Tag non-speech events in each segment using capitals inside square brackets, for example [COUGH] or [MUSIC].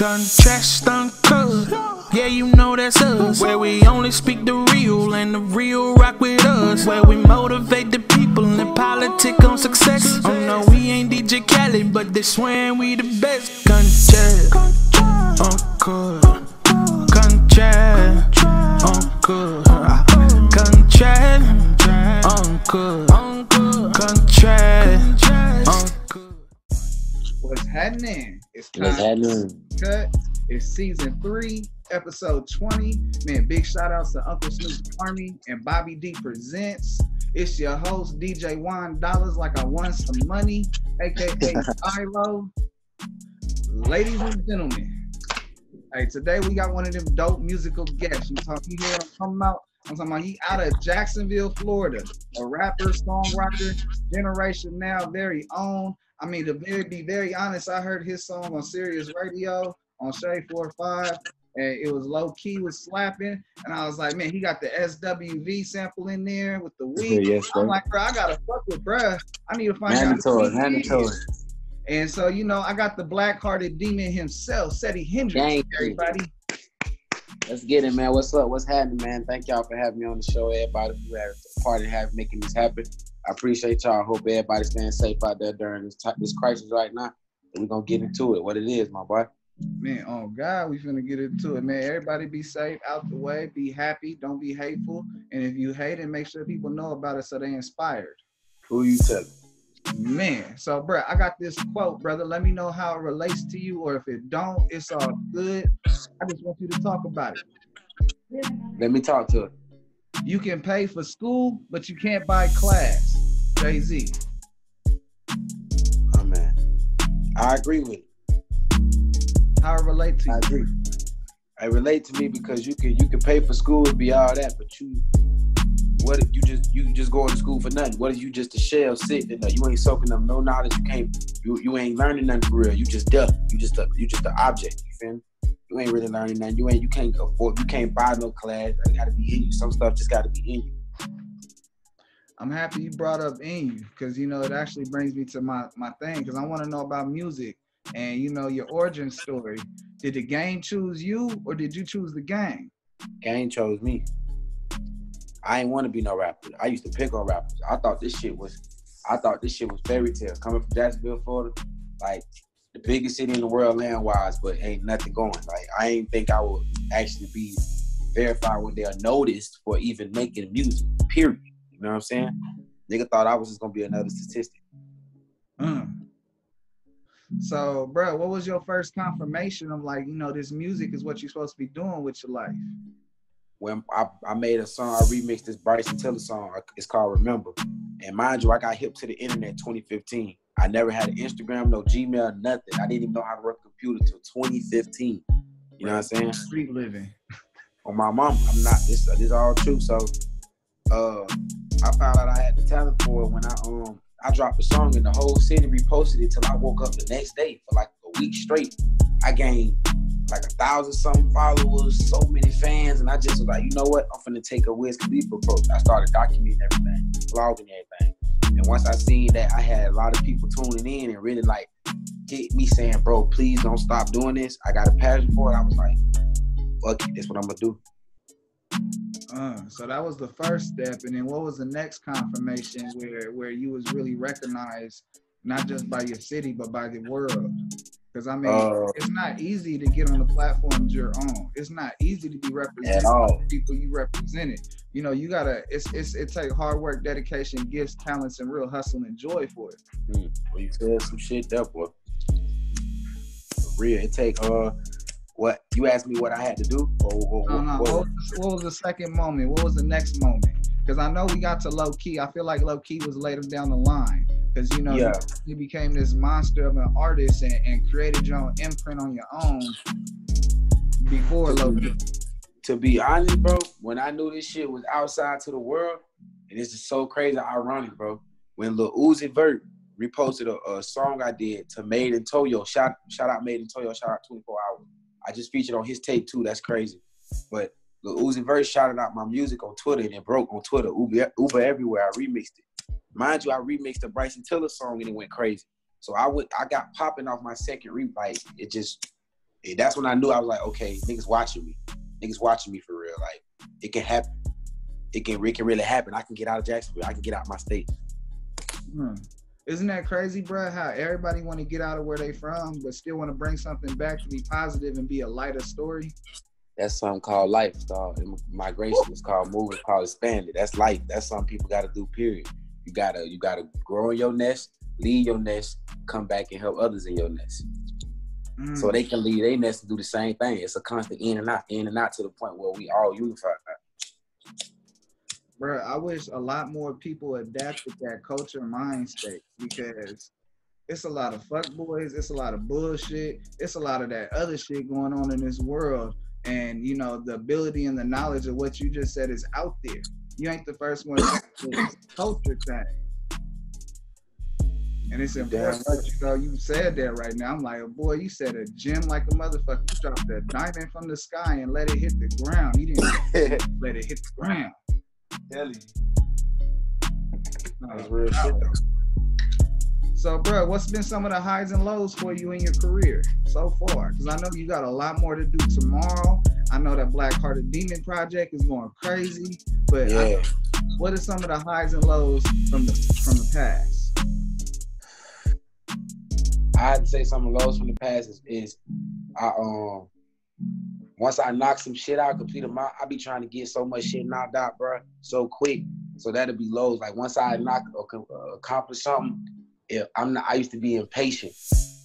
Contrast uncut. Yeah, you know that's us. Where we only speak the real and the real rock with us. Where we motivate the people and politic on success. Oh no, we ain't DJ Khaled, but they swearing we the best. Contrast uncut. Contrast uncut. Contrast uncut. Contrast uncut. What's happening? It's What's happening? Cut. It's season three, episode 20. Man, big shout outs to Uncle Snoop's Army and Bobby D Presents. It's your host, DJ Juan Dollars, like I won some money, aka [LAUGHS] Ilo. Ladies and gentlemen, hey, today we got one of them dope musical guests. You talking you hear what I'm talking about? I'm talking about he out of Jacksonville, Florida. A rapper, songwriter, generation now, very own. I mean, to very, be very honest, I heard his song on Sirius Radio on Shade 45, and it was low key, was slapping. And I was like, man, he got the SWV sample in there with the weed. yes, I'm like, bro, I gotta fuck with bruh. I need to find out. Mandatory, who he mandatory. And so, you know, I got the black hearted demon himself, Seti Hendrix, everybody. Let's get it, man. What's up? What's happening, man? Thank y'all for having me on the show. Everybody who had a part in having making this happen. I appreciate y'all. Hope everybody's staying safe out there during this ti- this crisis right now. We're gonna get into it. What it is, my boy. Man, oh God, we finna get into it, man. Everybody be safe, out the way, be happy, don't be hateful. And if you hate it, make sure people know about it so they inspired. Who you telling? Man, so bro, I got this quote, brother. Let me know how it relates to you, or if it don't, it's all good. I just want you to talk about it. Let me talk to her. You can pay for school, but you can't buy class. Jay Z. Oh man. I agree with it. How it relate to I you? I agree. It relate to me because you can you can pay for school and be all that, but you what if you just you just going to school for nothing? What if you just a shell sitting there? You ain't soaking up no knowledge. You can't you you ain't learning nothing for real. You just duck. You just a you just an object. You feel me? You ain't really learning nothing. You ain't you can't afford you can't buy no class. It gotta be in you. Some stuff just gotta be in you. I'm happy you brought up in you because you know it actually brings me to my my thing because I want to know about music and you know your origin story. Did the game choose you or did you choose the game? Game chose me. I ain't want to be no rapper. I used to pick on rappers. I thought this shit was, I thought this shit was fairy tale. Coming from Jacksonville, Florida, like the biggest city in the world land wise, but ain't nothing going. Like I ain't think I would actually be verified when they're noticed for even making music. Period. You know what I'm saying? Nigga thought I was just gonna be another statistic. Mm. So, bro, what was your first confirmation of like you know this music is what you're supposed to be doing with your life? when I, I made a song, I remixed this Bryson Tiller song. It's called Remember. And mind you, I got hip to the internet 2015. I never had an Instagram, no Gmail, nothing. I didn't even know how to work a computer till 2015. You know what I'm saying? Street living. On my mom, I'm not. This this is all true. So, uh, I found out I had the talent for it when I um I dropped a song and the whole city reposted it till I woke up the next day for like a week straight. I gained like a thousand something followers, so many fans, and I just was like, you know what? I'm finna take a Wiz Khalifa approach. I started documenting everything, vlogging everything. And once I seen that I had a lot of people tuning in and really like hit me saying, bro, please don't stop doing this. I got a passion for it. I was like, fuck it, that's what I'm gonna do. Uh, so that was the first step, and then what was the next confirmation where where you was really recognized not just by your city but by the world? Because I mean, Uh, it's not easy to get on the platforms you're on. It's not easy to be represented by the people you represented. You know, you gotta. It's it's it take hard work, dedication, gifts, talents, and real hustle and joy for it. Hmm, well, you said some shit there, boy. For real, it take uh, what you asked me what I had to do, or, or No, no. what, What, was, what was the second moment? What was the next moment? Because I know we got to low key. I feel like low key was later down the line. Because you know, Yeah. you, you became this monster of an artist and, and created your own imprint on your own before key. to be honest, bro, when I knew this shit was outside to the world, and this is so crazy, ironic, bro. When Lil Uzi Vert reposted a, a song I did to MadeinTYO, shout shout out MadeinTYO, shout out 24 Hours. I just featured on his tape too. That's crazy. But Lil Uzi Vert shouted out my music on Twitter and it broke on Twitter. Uber, Uber everywhere. I remixed it. Mind you, I remixed the Bryson Tiller song and it went crazy. So I would I got popping off my second re like it just And that's when I knew I was like, okay, niggas watching me. Niggas watching me for real. Like it can happen. It can it can really happen. I can get out of Jacksonville. I can get out my state. Hmm. Isn't that crazy, bro? How everybody want to get out of where they from, but still want to bring something back to be positive and be a lighter story. That's something called life, dog. Migration is called moving, called expanded. That's life. That's something people got to do. Period. You gotta you gotta grow in your nest, leave your nest, come back and help others in your nest. Mm. So they can leave their nest and do the same thing. It's a constant in and out, in and out to the point where we all unify. Bro, I wish a lot more people adapted that culture mind state because it's a lot of fuck boys, it's a lot of bullshit, it's a lot of that other shit going on in this world. And you know, the ability and the knowledge of what you just said is out there. You ain't the first one to culture thing. And it's important. You know, you said that right now. I'm like, oh boy, you said a gem like a motherfucker. You dropped a diamond from the sky and let it hit the ground. You didn't [LAUGHS] let it hit the ground. Tell you. That's real shit though. So, bro, what's been some of the highs and lows for you in your career so far? Because I know you got a lot more to do tomorrow. I know that Black Hearted Demon project is going crazy, but yeah. I, what are some of the highs and lows from the from the past? I had to say some of the lows from the past is, is I um once I knock some shit out, complete my, I be trying to get so much shit knocked out, bro, so quick. So that'll be lows. Like once I knock or uh, accomplish something, if I'm not, I used to be impatient,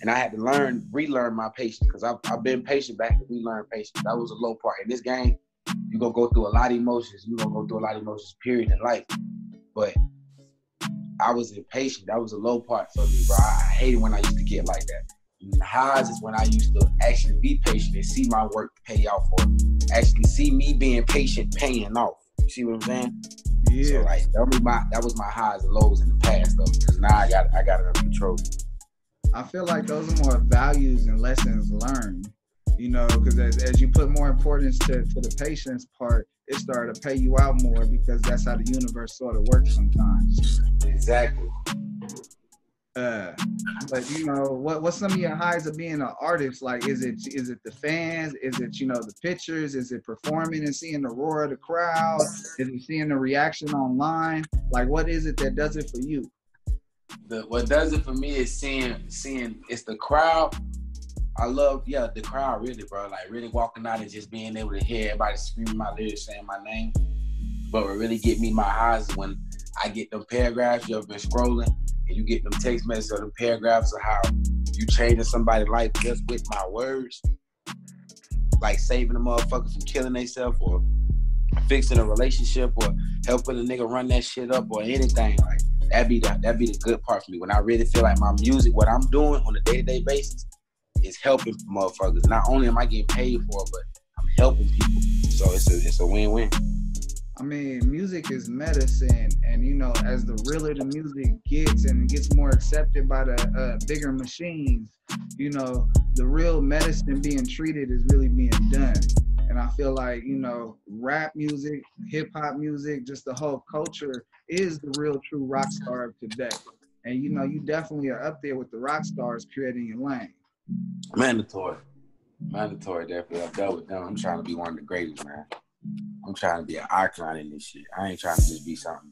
and I had to learn, relearn my patience because I've, I've been patient back to relearn patience. That was a low part in this game. you're gonna go through a lot of emotions. You're gonna go through a lot of emotions. Period in life, but I was impatient. That was a low part for me, bro. I hated when I used to get like that. And highs is when I used to actually be patient and see my work pay out for it. Actually see me being patient paying off. You see what I'm saying? Yeah. So like that was my that was my highs and lows in the past though. Because now I got I got it under control. I feel like those are more values and lessons learned. You know, because as, as you put more importance to, to the patience part, it started to pay you out more because that's how the universe sort of works sometimes. Exactly. Uh, but you know, what what's some of your highs of being an artist? Like, is it is it the fans? Is it you know the pictures? Is it performing and seeing the roar of the crowd? Is it seeing the reaction online? Like, what is it that does it for you? The what does it for me is seeing seeing it's the crowd I love, yeah, the crowd really, bro. Like really walking out and just being able to hear everybody screaming my lyrics, saying my name. But what really get me my highs is when I get them paragraphs you've been scrolling and you get them text messages or them paragraphs of how you changing somebody's life just with my words. Like saving a motherfucker from killing themselves or fixing a relationship or helping a nigga run that shit up or anything. Like that be the that be the good part for me. When I really feel like my music, what I'm doing on a day-to-day basis, is helping motherfuckers. Not only am I getting paid for it, but I'm helping people. So it's a it's a win-win. I mean, music is medicine, and you know, as the realer the music gets and gets more accepted by the uh, bigger machines, you know, the real medicine being treated is really being done. And I feel like, you know, rap music, hip hop music, just the whole culture is the real true rock star of today. And you know, you definitely are up there with the rock stars creating your lane. Mandatory. Mandatory, definitely. I've dealt with them. I'm trying to be one of the greatest, man. I'm trying to be an icon in this shit. I ain't trying to just be something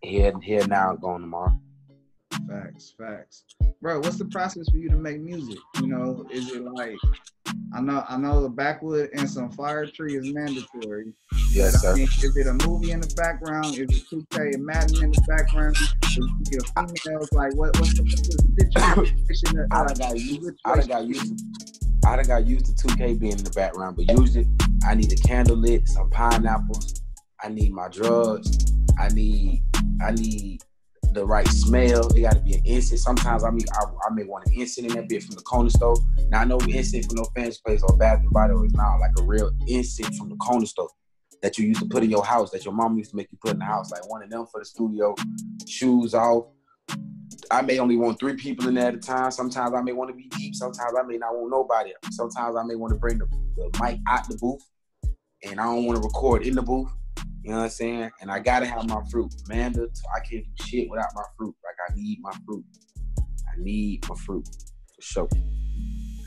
here, here now, going tomorrow. Facts, facts. Bro, what's the process for you to make music? You know, is it like I know I know the backwood and some fire tree is mandatory. Yes, sir. I mean, is it a movie in the background? Is it 2K and Madden in the background? Is it females? Like what what's the, what's the situation? I done got used I done got used to I done got used to 2K being in the background, but usually I need a candle lit, some pineapples, I need my drugs, I need I need the right smell. It got to be an incense. Sometimes I mean, I, I may want an incense in that bit from the corner store. Now I know incense from no fancy place or Bath and Body is now like a real incense from the corner store that you used to put in your house, that your mom used to make you put in the house, like one of them for the studio, shoes off. I may only want three people in there at a time. Sometimes I may want to be deep. Sometimes I may not want nobody. Sometimes I may want to bring the, the mic out the booth, and I don't want to record in the booth. You know what I'm saying? And I gotta have my fruit. Amanda, I can't do shit without my fruit. Like I need my fruit. I need my fruit for sure.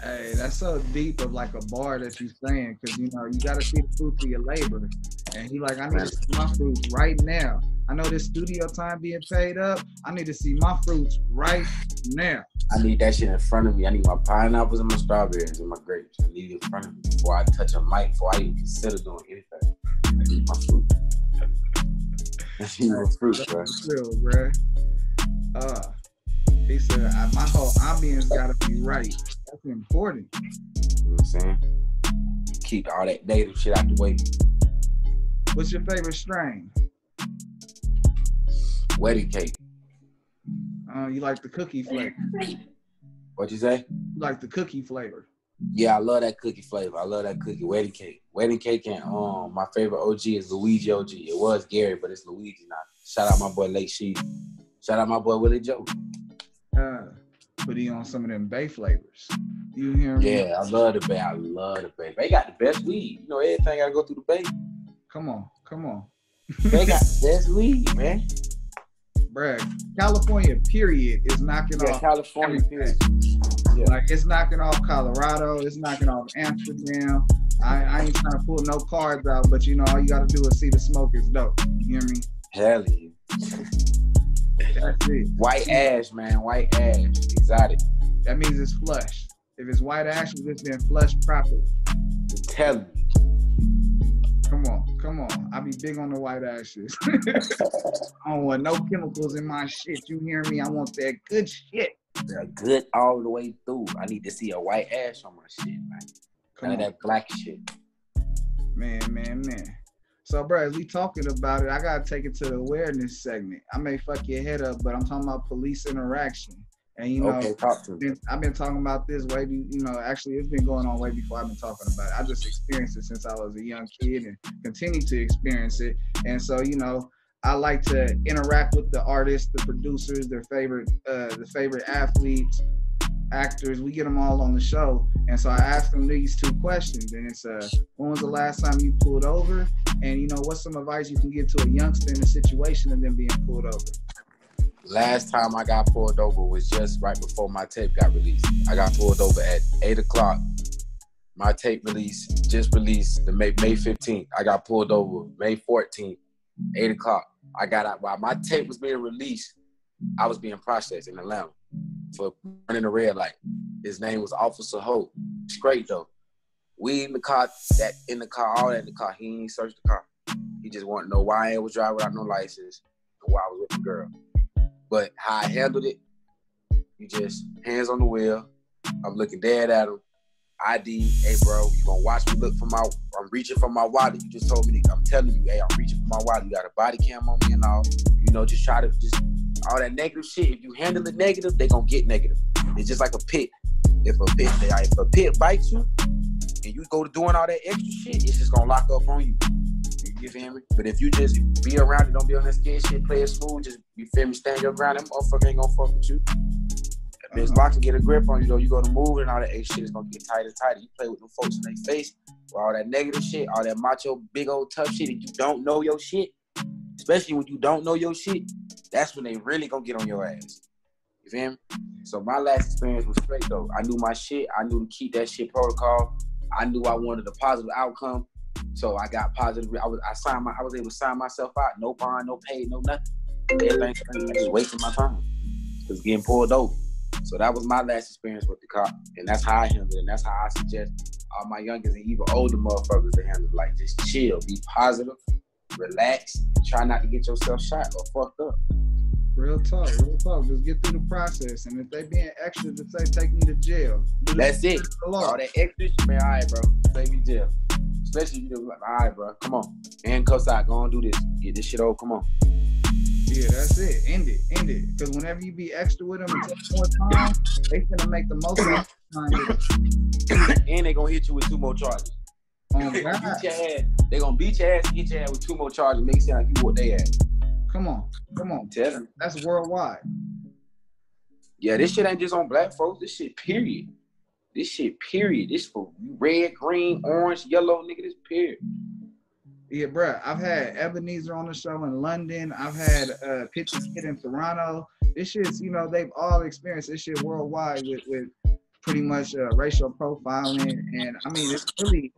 Hey, that's so deep of like a bar that you're saying, because you know you got to see the fruit of your labor. And he like, I need to see my fruits right now. I know this studio time being paid up. I need to see my fruits right now. I need that shit in front of me. I need my pineapples and my strawberries and my grapes. I need it in front of me before I touch a mic, before I even consider doing anything. I need my fruit. Need my fruit, bro. Real, bro. Uh, he said, "I- my whole ambience gotta be right. That's important. You know what I'm saying? Keep all that native shit out the way. What's your favorite strain? Wedding cake. Uh, you like the cookie flavor. What'd you say? You like the cookie flavor. Yeah, I love that cookie flavor. I love that cookie wedding cake. Wedding cake and um my favorite OG is Luigi OG. It was Gary, but it's Luigi now. Shout out my boy Lake Sheep. Shout out my boy Willie Joe. Uh, put he on some of them bay flavors. You hear me? Yeah, I love the Bay. I love the Bay. They got the best weed. You know, everything gotta go through the Bay. Come on, come on. They got [LAUGHS] the best weed, man. Bruh, California, period, is knocking Yeah, off. California. everything. Yeah. Like it's knocking off Colorado, it's knocking off Amsterdam. I, I ain't trying to pull no cards out, but you know, all you gotta do is see the smoke is dope. You hear me? Hell yeah. That's it. White ash, man. White ash. Exotic. That means it's flush. If it's white ashes, it's been flushed properly. Telling you. Come on, on. I be big on the white ashes. [LAUGHS] I don't want no chemicals in my shit. You hear me? I want that good shit. They're good all the way through. I need to see a white ash on my shit, man. Come None on. of that black shit. Man, man, man. So, bro, as we talking about it, I gotta take it to the awareness segment. I may fuck your head up, but I'm talking about police interaction. And you know, okay, talk to been, I've been talking about this way, you know, actually it's been going on way before I've been talking about it. I just experienced it since I was a young kid and continue to experience it. And so, you know, I like to interact with the artists, the producers, their favorite, uh, the favorite athletes, actors. We get them all on the show. And so I asked them these two questions. And it's, uh, when was the last time you pulled over? And, you know, what's some advice you can give to a youngster in a situation of them being pulled over? Last time I got pulled over was just right before my tape got released. I got pulled over at 8 o'clock. My tape release just released the May, May 15th. I got pulled over May 14th, 8 o'clock. I got out while my tape was being released. I was being processed in the Atlanta for running a red light. His name was Officer Hope. Straight though. We in the car, that in the car, all that in the car. He ain't searched the car. He just wanted to know why I was driving without no license and why I was with the girl. But how I handled it, you just hands on the wheel. I'm looking dead at him. ID, hey bro, you gonna watch me look for my I'm reaching for my wallet. You just told me to, I'm telling you, hey, I'm reaching for my wallet. You got a body cam on me and all. You know, just try to just all that negative shit. If you handle it negative, they gonna get negative. It's just like a pit. If a pit if a pit bites you and you go to doing all that extra shit, it's just gonna lock up on you. You feel me? But if you just be around it, don't be on that scared shit, play it smooth, just you feel me, stand your ground, that motherfucker ain't gonna fuck with you. If this uh-huh. lock can get a grip on you though, you go to move and all that extra shit is gonna get tighter and tighter. You play with them folks in their face with all that negative shit, all that macho, big old tough shit, and you don't know your shit, especially when you don't know your shit, that's when they really gonna get on your ass. You feel me? So my last experience was straight though. I knew my shit. I knew to keep that shit protocol. I knew I wanted a positive outcome. So I got positive. I was I signed my I was able to sign myself out. No bond, no pay, no nothing. Everything I just wasting my time. Cause getting pulled over. So that was my last experience with the cop. And that's how I handled it. And that's how I suggest all my youngest and even older motherfuckers to handle it. Like just chill, be positive, relax, and try not to get yourself shot or fucked up. Real talk, real talk. Just get through the process. And if they being extra just say take me to jail, do That's it. All that extra shit, man, all right, bro. Save me to jail. Especially if you like, all right, bro, come on. Handcuffs out, go and do this. Get this shit over, come on. Yeah, that's it. End it. End it. Because whenever you be extra with them and take more time, they finna make the most of time. and they gonna hit you with two more charges. Oh, [LAUGHS] beat your ass. They gonna beat your ass and hit your ass with two more charges. Make it sound like you what they at. Come on. Come on. Tell them. That's worldwide. Yeah, this shit ain't just on black folks. This shit, period. This shit, period. This for red, green, orange, yellow, nigga. This period. Yeah, bruh. I've had Ebenezer on the show in London. I've had uh Pitchy Kid in Toronto. This shit's, you know, they've all experienced this shit worldwide with with pretty much uh, racial profiling, and I mean it's really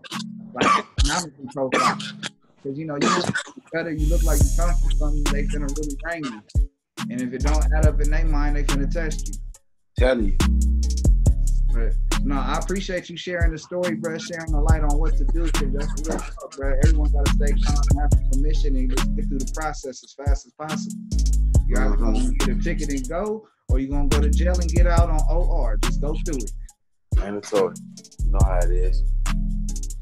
like economically profiling because you know you look better, you look like you come from something, they finna really rank you, and if it don't add up in their mind, they finna test you. Tell you. But no, I appreciate you sharing the story, bro. Sharing the light on what to do, cause that's real talk, bro. Everyone gotta stay calm and have permission and get through the process as fast as possible. You either gonna get a ticket and go, or you're gonna go to jail and get out on OR. Just go through it. Mandatory. You know how it is.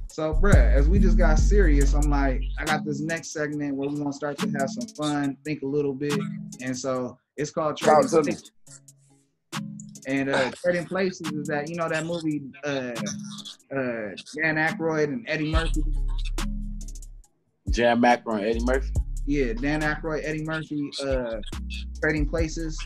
So, bruh, as we just got serious, I'm like, I got this next segment where we're gonna start to have some fun, think a little bit, and so it's called Talk And uh, Trading Places is that you know that movie, uh, uh, Dan Aykroyd and Eddie Murphy. Jam Macron, Eddie Murphy. Yeah, Dan Aykroyd, Eddie Murphy, uh, Trading Places.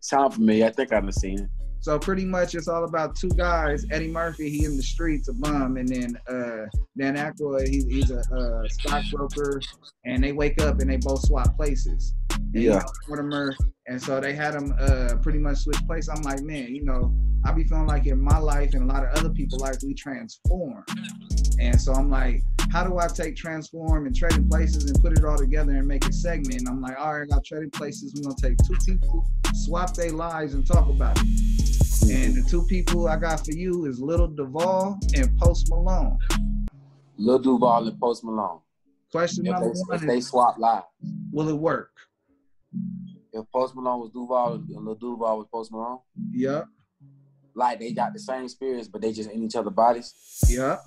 Sound familiar. I think I've seen it. So pretty much it's all about two guys. Eddie Murphy, he in the streets, a bum, and then uh, Dan Aykroyd, he, he's a uh, stockbroker, and they wake up and they both swap places. And, Yeah. Mortimer, and so they had him uh, pretty much switch places. I'm like, man, you know, I be feeling like in my life and a lot of other people's lives, we transform. And so I'm like, how do I take transform and trading places and put it all together and make a segment? And I'm like, all right, I got trading places. We're gonna take two people, swap their lives, and talk about it. And the two people I got for you is Lil Duval and Post Malone. Lil Duval and Post Malone. Question If number they, one if they swap lives, will it work? If Post Malone was Duval and Lil Duval was Post Malone, Yeah. like they got the same spirits, but they just in each other's bodies. Yeah.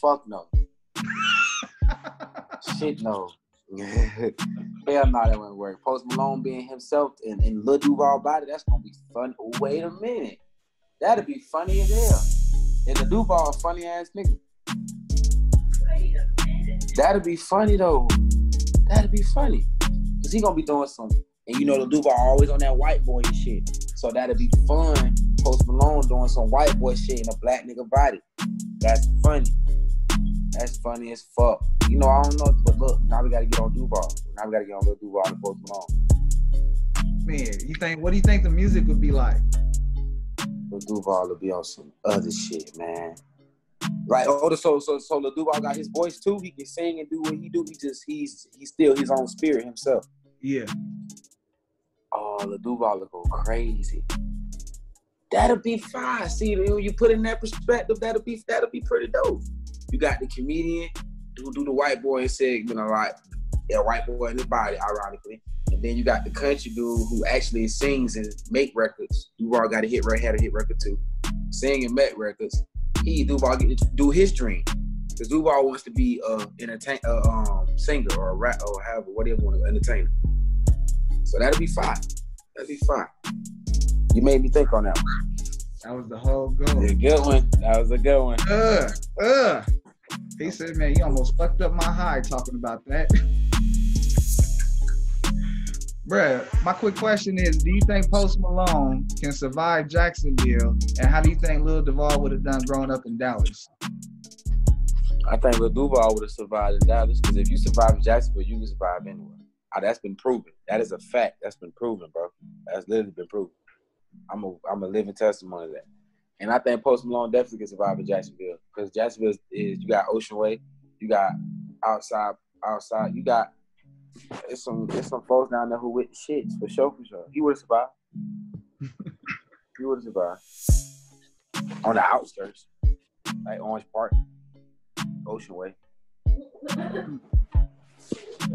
Fuck no. [LAUGHS] Shit no. [LAUGHS] Hell no, that wouldn't work. Post Malone being himself and, and Lil Duval body, that's gonna be fun. Wait a minute. That'd be funny as hell. And the Duval funny ass nigga. That'd be funny though. That'd be funny. He gonna be doing some and you know the mm-hmm. Duval always on that white boy and shit. So that'll be fun. Post Malone doing some white boy shit in a black nigga body. That's funny. That's funny as fuck. You know, I don't know, but look, now we gotta get on Duval. Now we gotta get on Lil Duval and Post Malone. Man, you think? What do you think the music would be like? Lil Duval will be on some other shit, man. Like, oh, the so so so Lil Duval got his voice too. He can sing and do what he do. He just he's he's still his own spirit himself. Yeah, Oh, the Duval will go crazy. That'll be fine. See, when you put in that perspective, that'll be that'll be pretty dope. You got the comedian who do the white boy segment a lot, yeah, white boy in the body, ironically. And then you got the country dude who actually sings and make records. Duval got a hit right, had a hit record too. Sing and make records. He Duval get to do his dream. Because Duval wants to be a entertain, a um, singer or a rap or however, whatever you want to entertainer. So that'll be fine. That'll be fine. You made me think on that one. that was the whole goal. A good one. That was a good one. Uh, uh. He said, man, you almost fucked up my high talking about that. [LAUGHS] Bruh, my quick question is, do you think Post Malone can survive Jacksonville? And how do you think Lil Duval would have done growing up in Dallas? I think Lil Duval would have survived in Dallas because if you survive in Jacksonville, you can survive anywhere. Ah, that's been proven. That is a fact. That's been proven, bro. That's literally been proven. I'm a I'm a living testimony of that. And I think Post Malone definitely can survive in Jacksonville because Jacksonville is, is you got Ocean Way, you got outside outside, you got it's some it's some folks down there who with shit for sure for sure. He would have survived. [LAUGHS] he would have survived on the outskirts, like Orange Park, Ocean Way.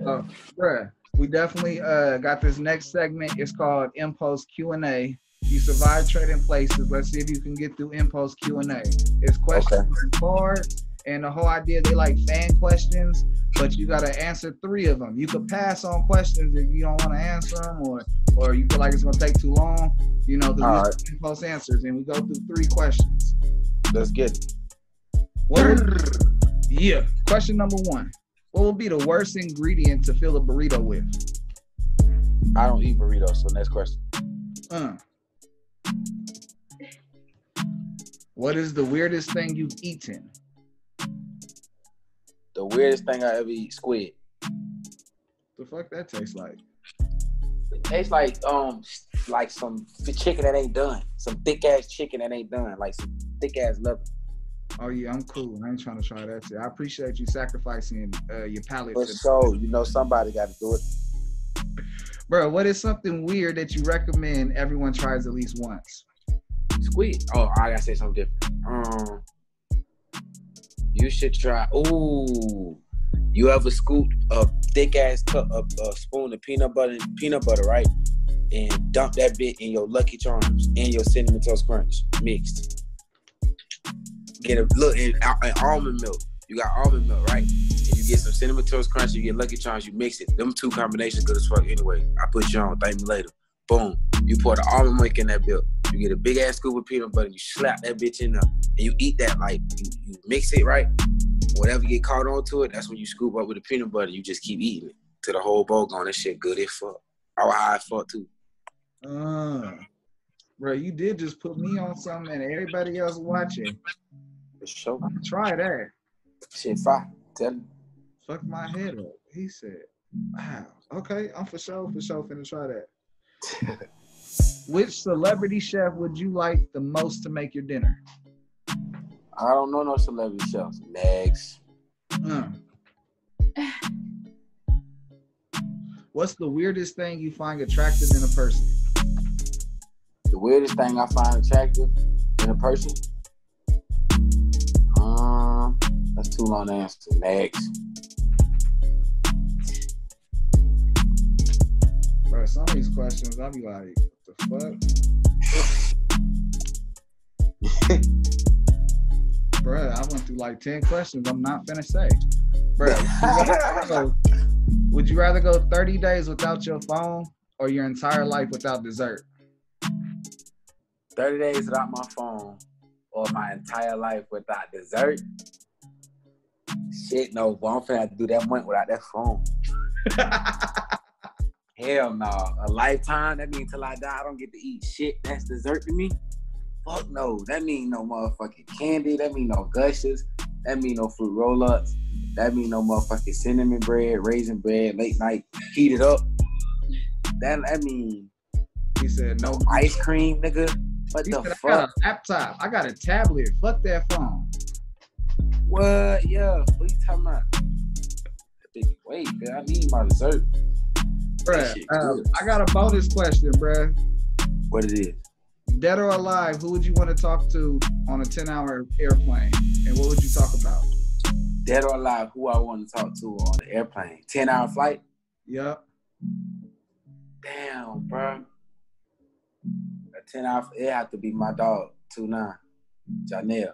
So, bruh, we definitely uh, got this next segment. It's called Impulse Q and A. You survive trading places. Let's see if you can get through Impulse Q and A. It's questions and cards, and the whole idea they like fan questions, but you gotta answer three of them. You could pass on questions if you don't want to answer them, or or you feel like it's gonna take too long. You know, the of impulse answers, and we go through three questions. Let's get it. What yeah. Question number one. What would be the worst ingredient to fill a burrito with? I don't eat burritos, so next question. Uh. What is the weirdest thing you've eaten? The weirdest thing I ever eat, squid. The fuck that tastes like? It tastes like um like some chicken that ain't done, some thick ass chicken that ain't done, like some thick ass leather. Oh yeah, I'm cool. I ain't trying to try that shit. I appreciate you sacrificing uh, your palate. For to- sure, you know somebody got to do it. Bro, what is something weird that you recommend everyone tries at least once? Squid. Oh, I gotta say something different. Um, you should try. Ooh, you ever scooped a thick ass cup of a spoon of peanut butter, peanut butter, right? And dump that bit in your Lucky Charms and your cinnamon toast crunch mixed. Get a look in, in almond milk. You got almond milk, right? And you get some cinnamon toast crunch. You get Lucky Charms. You mix it. Them two combinations good as fuck. Anyway, I put you on. Thank me later. Boom. You pour the almond milk in that bill. You get a big ass scoop of peanut butter. You slap that bitch in there, and you eat that like you, you mix it right. Whatever you get caught onto it, that's when you scoop up with the peanut butter. You just keep eating it till the whole bowl gone. That shit good as fuck. High I fuck too. Uh, bro, you did just put me on something and everybody else watching. For sure. Try that. Shit fire. Tell you. Fuck my head up. He said, wow. Okay, I'm for sure, for sure finna try that. [LAUGHS] Which celebrity chef would you like the most to make your dinner? I don't know no celebrity chefs. Next. Uh. [SIGHS] What's the weirdest thing you find attractive in a person? The weirdest thing I find attractive in a person. Too long answer. Next. Bro, some of these questions, I'll be like, what the fuck? [LAUGHS] Bro, I went through like 10 questions I'm not finna say. Bro, so, [LAUGHS] would you rather go 30 days without your phone or your entire life without dessert? 30 days without my phone or my entire life without dessert. Shit, no, but I'm finna have to do that month without that phone. [LAUGHS] Hell no. A lifetime, that means till I die, I don't get to eat shit. That's dessert to me. Fuck no. That mean no motherfucking candy. That mean no gushers. That mean no fruit roll-ups. That mean no motherfucking cinnamon bread, raisin bread, late night, heat it up. That that mean he said, no. ice cream, nigga. What He the said, I got a laptop. I got a tablet. Fuck that phone. What? Yeah. What you talking about? Wait, man, I need my dessert. Bruh, uh. I got a bonus question, bruh. What it is? Dead or alive, who would you want to talk to on a 10 hour airplane? And what would you talk about? Dead or alive, who I want to talk to on the airplane. 10 hour flight? Yep. Damn, bro. A 10 hour, it have to be my dog, 2 9, Janelle.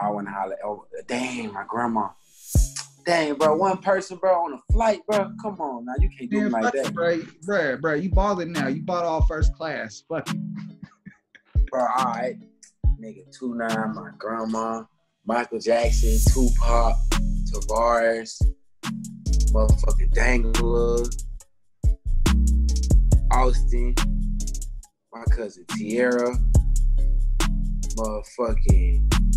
I want to holler. Oh, damn, my grandma. Dang, bro, one person, bro, on a flight, bro. Come on, now you can't do it like that, bruh. Bruh, bruh, you balling now. You bought all first class. Fuck bro. All right, nigga, 2 9, my grandma, Michael Jackson, Tupac, Tavares, motherfucking Dangler, Austin, my cousin Tierra, motherfucking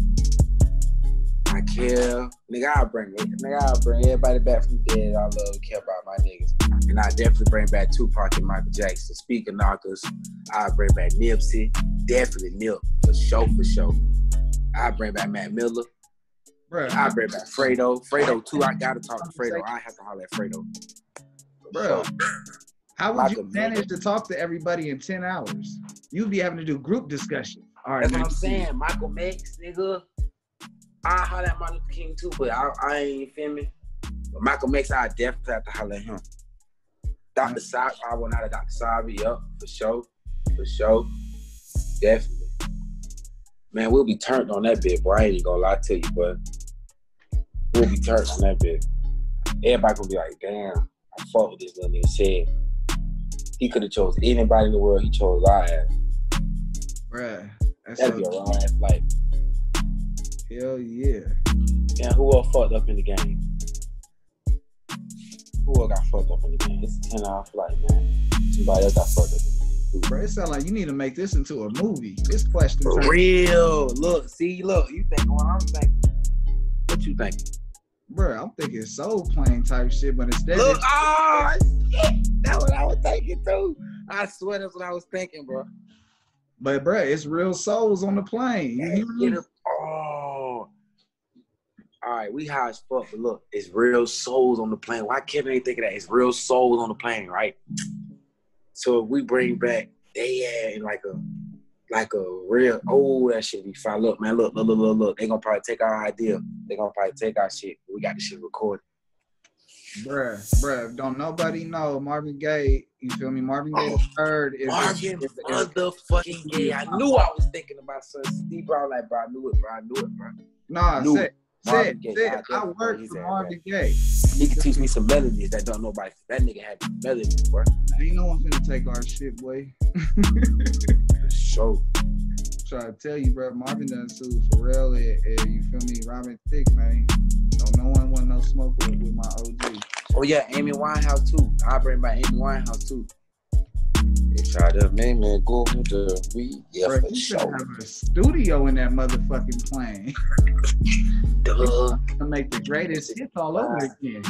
Michael. Nigga, I'll bring. Nigga, I'll bring everybody back from dead. I love care about my niggas. And I definitely bring back Tupac and Michael Jackson. Speaker Knockerz. I'll bring back Nipsey. Definitely Nip. For sure, for sure. I'll bring back Mac Miller. Bruh, I'll bring back Fredo. Fredo too. I gotta talk to Fredo. I have to holler at Fredo. Bro, how would you manage to talk to everybody in 10 hours? You'd be having to do group discussion. All right, That's what I'm saying. Michael Max, nigga. I holler at Martin Luther King too, but I, I ain't feel me. But Michael I definitely have to holler at him. Dr. Mm. Saab, I went out of Dr. Sebi, yup, for sure. For sure. Definitely. Man, we'll be turned on that bit, boy. I ain't gonna lie to you, but we'll be turned on that bit. Everybody gonna be like, damn, I fought with this little nigga said. He could have chose anybody in the world. He chose our ass. Bruh, that's That'd be a so, raw ass life. Hell yeah. And who else fucked up in the game? Who else got fucked up in the game? It's a 10 hour flight, man. Somebody else got fucked up in the game. Bro, it sounds like you need to make this into a movie. This question For real. Look, see, look, you think what I'm thinking. What you think? Bro, I'm thinking soul plane type shit, but instead Look, it's- ah, shit. That's what I was thinking too. I swear that's what I was thinking, bro. But bruh, it's real souls on the plane. You hear me? Get her- Oh. All right, we high as fuck, but look, it's real souls on the plane. Why Kevin ain't think of that? It's real souls on the plane, right? So if we bring back they had like a like a real oh that shit be fine. Look, man, look, look, look, look, look. They gonna probably take our idea. They gonna probably take our shit. We got the shit recorded. Bruh, bruh, don't nobody know Marvin Gaye. You feel me? Marvin Gaye the third is Marvin is- is- motherfucking Gaye. I knew I was thinking about son Steve Brown like bro. I knew it, bro. I knew it, bro. Nah, it. say, Marvin Gaye, say, I work for Marvin Gaye. He can teach me some melodies that don't nobody. That nigga had melodies, bro. Ain't no one finna take our shit, boy. Show. Try to tell you, bro. Marvin done sued Pharrell and, and you feel me, Robin Thicke, man. Don't no one want no smoke with, with my OG. Oh yeah, Amy Winehouse too. I bring back Amy Winehouse too. They try to make me go to the weed. Yeah, Bro, for you should sure. have a studio in that motherfucking plane [LAUGHS] Duh. to make the greatest hits all over again.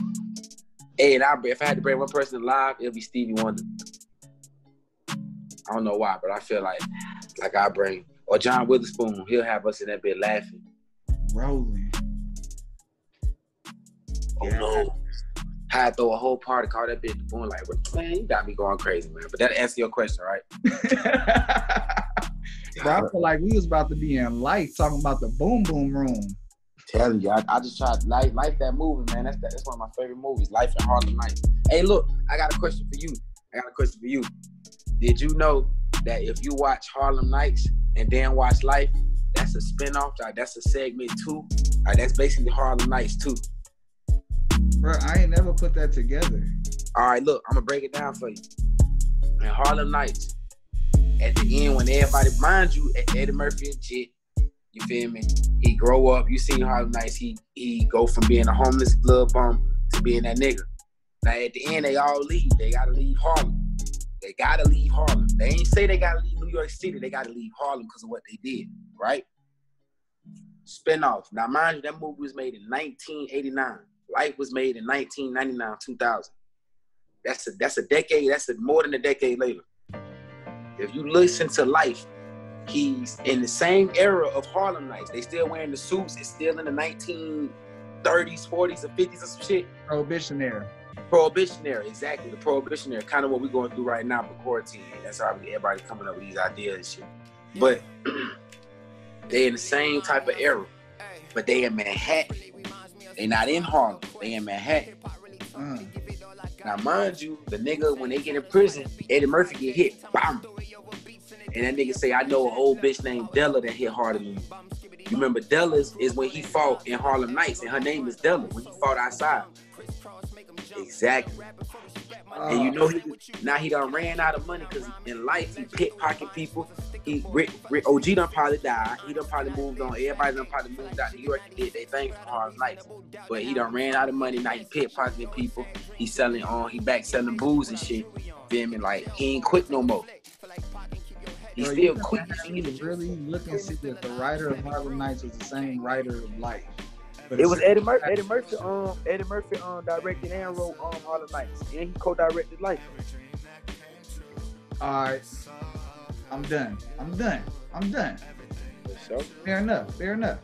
Hey, and I, if I had to bring one person alive, it'll be Stevie Wonder. I don't know why, but I feel like like I bring or John Witherspoon. He'll have us in that bit laughing. Rolling. Oh Yeah. no. Had to throw a whole party, call that bitch the boom like, man, you got me going crazy, man. But that answer your question, right? [LAUGHS] Bro, I feel like we was about to be in life talking about the boom boom room. Telling you, I, I just tried life, life that movie, man. That's that, that's one of my favorite movies, Life in Harlem Nights. Hey, look, I got a question for you. I got a question for you. Did you know that if you watch Harlem Nights and then watch Life, that's a spinoff, like that's a segment too. Like that's basically Harlem Nights too. Bro, I ain't never put that together. All right, look, I'm gonna break it down for you. In Harlem Nights, at the end when everybody, mind you, Eddie Murphy and Jit, you feel me? He grow up. You seen Harlem Nights. He he go from being a homeless little bum to being that nigga. Now at the end, they all leave. They gotta leave Harlem. They gotta leave Harlem. They ain't say they gotta leave New York City. They gotta leave Harlem because of what they did, right? Spinoff. Now, mind you, that movie was made in 1989. Life was made in 1999, 2000. That's a that's a decade. That's a, more than a decade later. If you listen to Life, he's in the same era of Harlem Nights. They still wearing the suits. It's still in the 1930s, 40s, or 50s or some shit. Prohibition era. Prohibitionary, exactly. The prohibition era, kind of what we're going through right now for quarantine. That's how everybody coming up with these ideas and shit. But [CLEARS THROAT] they in the same type of era, but they in Manhattan. They not in Harlem. They in Manhattan. Uh, Now, mind you, the nigga when they get in prison, Eddie Murphy get hit, bam, and that nigga say, "I know an old bitch named Della that hit harder than you." You remember Della's is when he fought in Harlem Nights, and her name is Della when he fought outside. Exactly. And you know, he, now he done ran out of money because in life he pickpocket people. He Rick, Rick, OG done probably died. He done probably moved on. Everybody done probably moved out to New York and did their thing from Harlem Nights. But he done ran out of money. Now he pickpocketing people. He selling on. he back selling booze and shit. Feel me? Like he ain't quit no more. He bro, still you quit. have to really look and see that the writer of Harlem Nights was the same writer of Life. It was Eddie Murphy. Eddie Murphy. Um, Eddie Murphy. Um, directed and wrote um Harlem Nights, and he co-directed Life. All right. I'm done. I'm done. I'm done. Sure. Fair enough. Fair enough.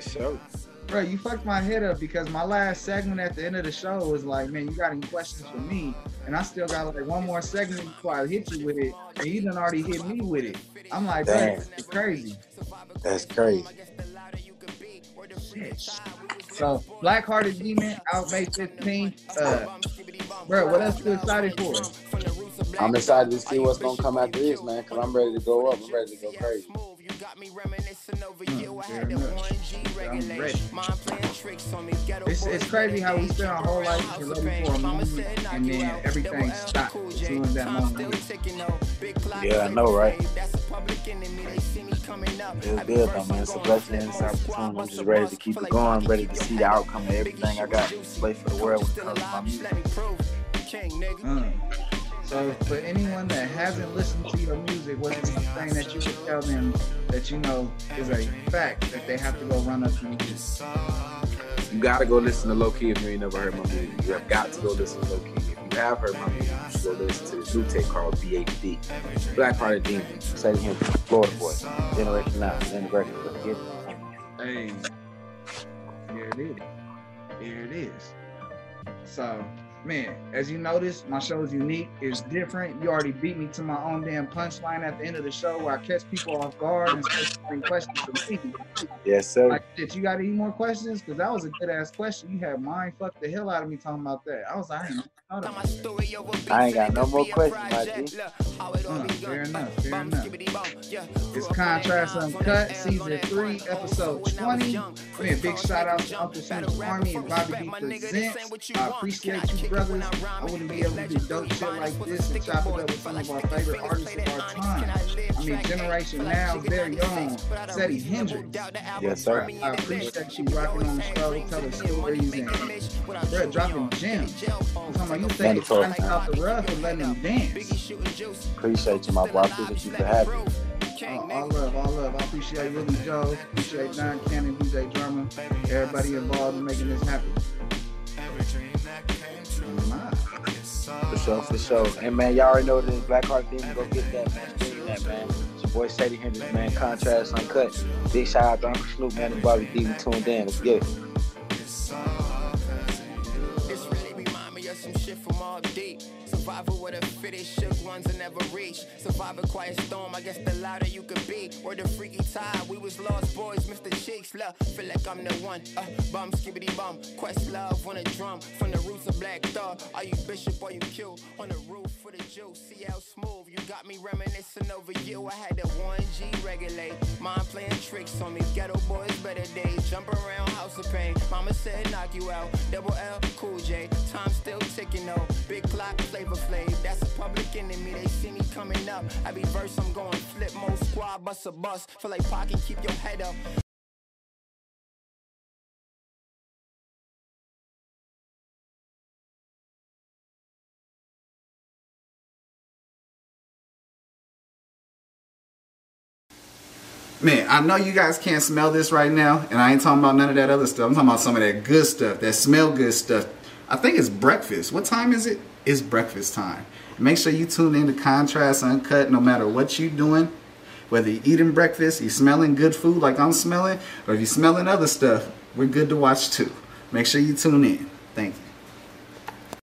Sure. Bro, you fucked my head up because my last segment at the end of the show was like, man, you got any questions for me? And I still got like one more segment before I hit you with it, and you done already hit me with it. I'm like, bro, Damn. it's crazy. That's crazy. So, Black Hearted Demon out May 15th. Uh, bro, what else you excited for? I'm excited to see what's gonna come after this, man. Cause I'm ready to go up. I'm ready to go crazy. Hmm, fair enough. I'm ready. It's, it's crazy how we spend our whole life getting ready for a moment and then everything stops as soon as that moment hits. Yeah, I know, right? It's good though, man. It's a blessing and it's an opportunity. I'm just ready to keep it going. I'm ready to see the outcome of everything I got to play for the world when it comes to my music. Mm. So for anyone that hasn't listened to your music, what's the thing that you would tell them that you know is a fact that they have to go run up and do? You gotta go listen to Low Key if you ain't never heard my music. You have got to go listen to Low Key if you have heard my music, you should go listen to this new tape called BHD. Black Hearted Demon. Say him, Florida boy. Generation Now. Then the record. Hey, here it is. Here it is. So, man, as you notice, my show is unique. It's different. You already beat me to my own damn punchline at the end of the show where I catch people off guard and start questions for me. Yes, sir. Like, shit, you got any more questions? Because that was a good ass question. You had mind fucked the hell out of me talking about that. I was like, I ain't. I ain't got no more questions, my G. Uh, fair enough, fair enough. It's Contrast Uncut, Season 3, Episode 20. Man, big shout out to Uncle Snoop's Army and Bobby D Presents. I appreciate you, brothers. I wouldn't be able to do dope shit like this and chop it up with some of our favorite artists of our time. I mean, Generation Now, very own, Seddy Hendrinx. Yes, sir. I appreciate you rocking on the show, telling stories and bro, dropping gems. I'm talking about you taking Mandatory. time out the rough and letting them dance. Appreciate you, my boy. I appreciate you for having me. Uh, all love, all love. I appreciate Willie Joe, appreciate Don Cannon, DJ Drama, everybody involved in making this happen. Sure, for sure. And man, y'all already know this Black Heart Demon. Go get that, man. Stream that, man. It's your boy Seddy Hendrinx, man. Contrast Uncut. Big shout out to Uncle Snoop, man, and Bobby D. We tuned in. Let's get it. This remind me some shit from all deep. Survival with a fittest, shook ones that never reach. Survive a quiet storm, I guess the louder you could be. Or the freaky tide, we was lost boys, Mr. Cheeks, love. Feel like I'm the one, uh, bum, skibbity bum. Questlove on a drum, from the roots Black Thought. Are you bishop or you kill? On the roof for the juice, see how smooth. You got me reminiscing over you. I had that Warren G regulate. Mind playing tricks on me, Geto Boys, better days. Jump around, house of pain. Mama said knock you out. Double L, cool J. Time still ticking though. Big clock, flavor flav. That's a public enemy. They see me coming up. Every verse I'm going flip mode squad, Busta Bus. Feel like pocket, keep your head up. Man, I know you guys can't smell this right now, and I ain't talking about none of that other stuff. I'm talking about some of that good stuff, that smell good stuff. I think it's breakfast. What time is it? It's breakfast time. Make sure you tune in to Contrast Uncut no matter what you're doing. Whether you're eating breakfast, you're smelling good food like I'm smelling, or if you're smelling other stuff, we're good to watch too. Make sure you tune in. Thank you.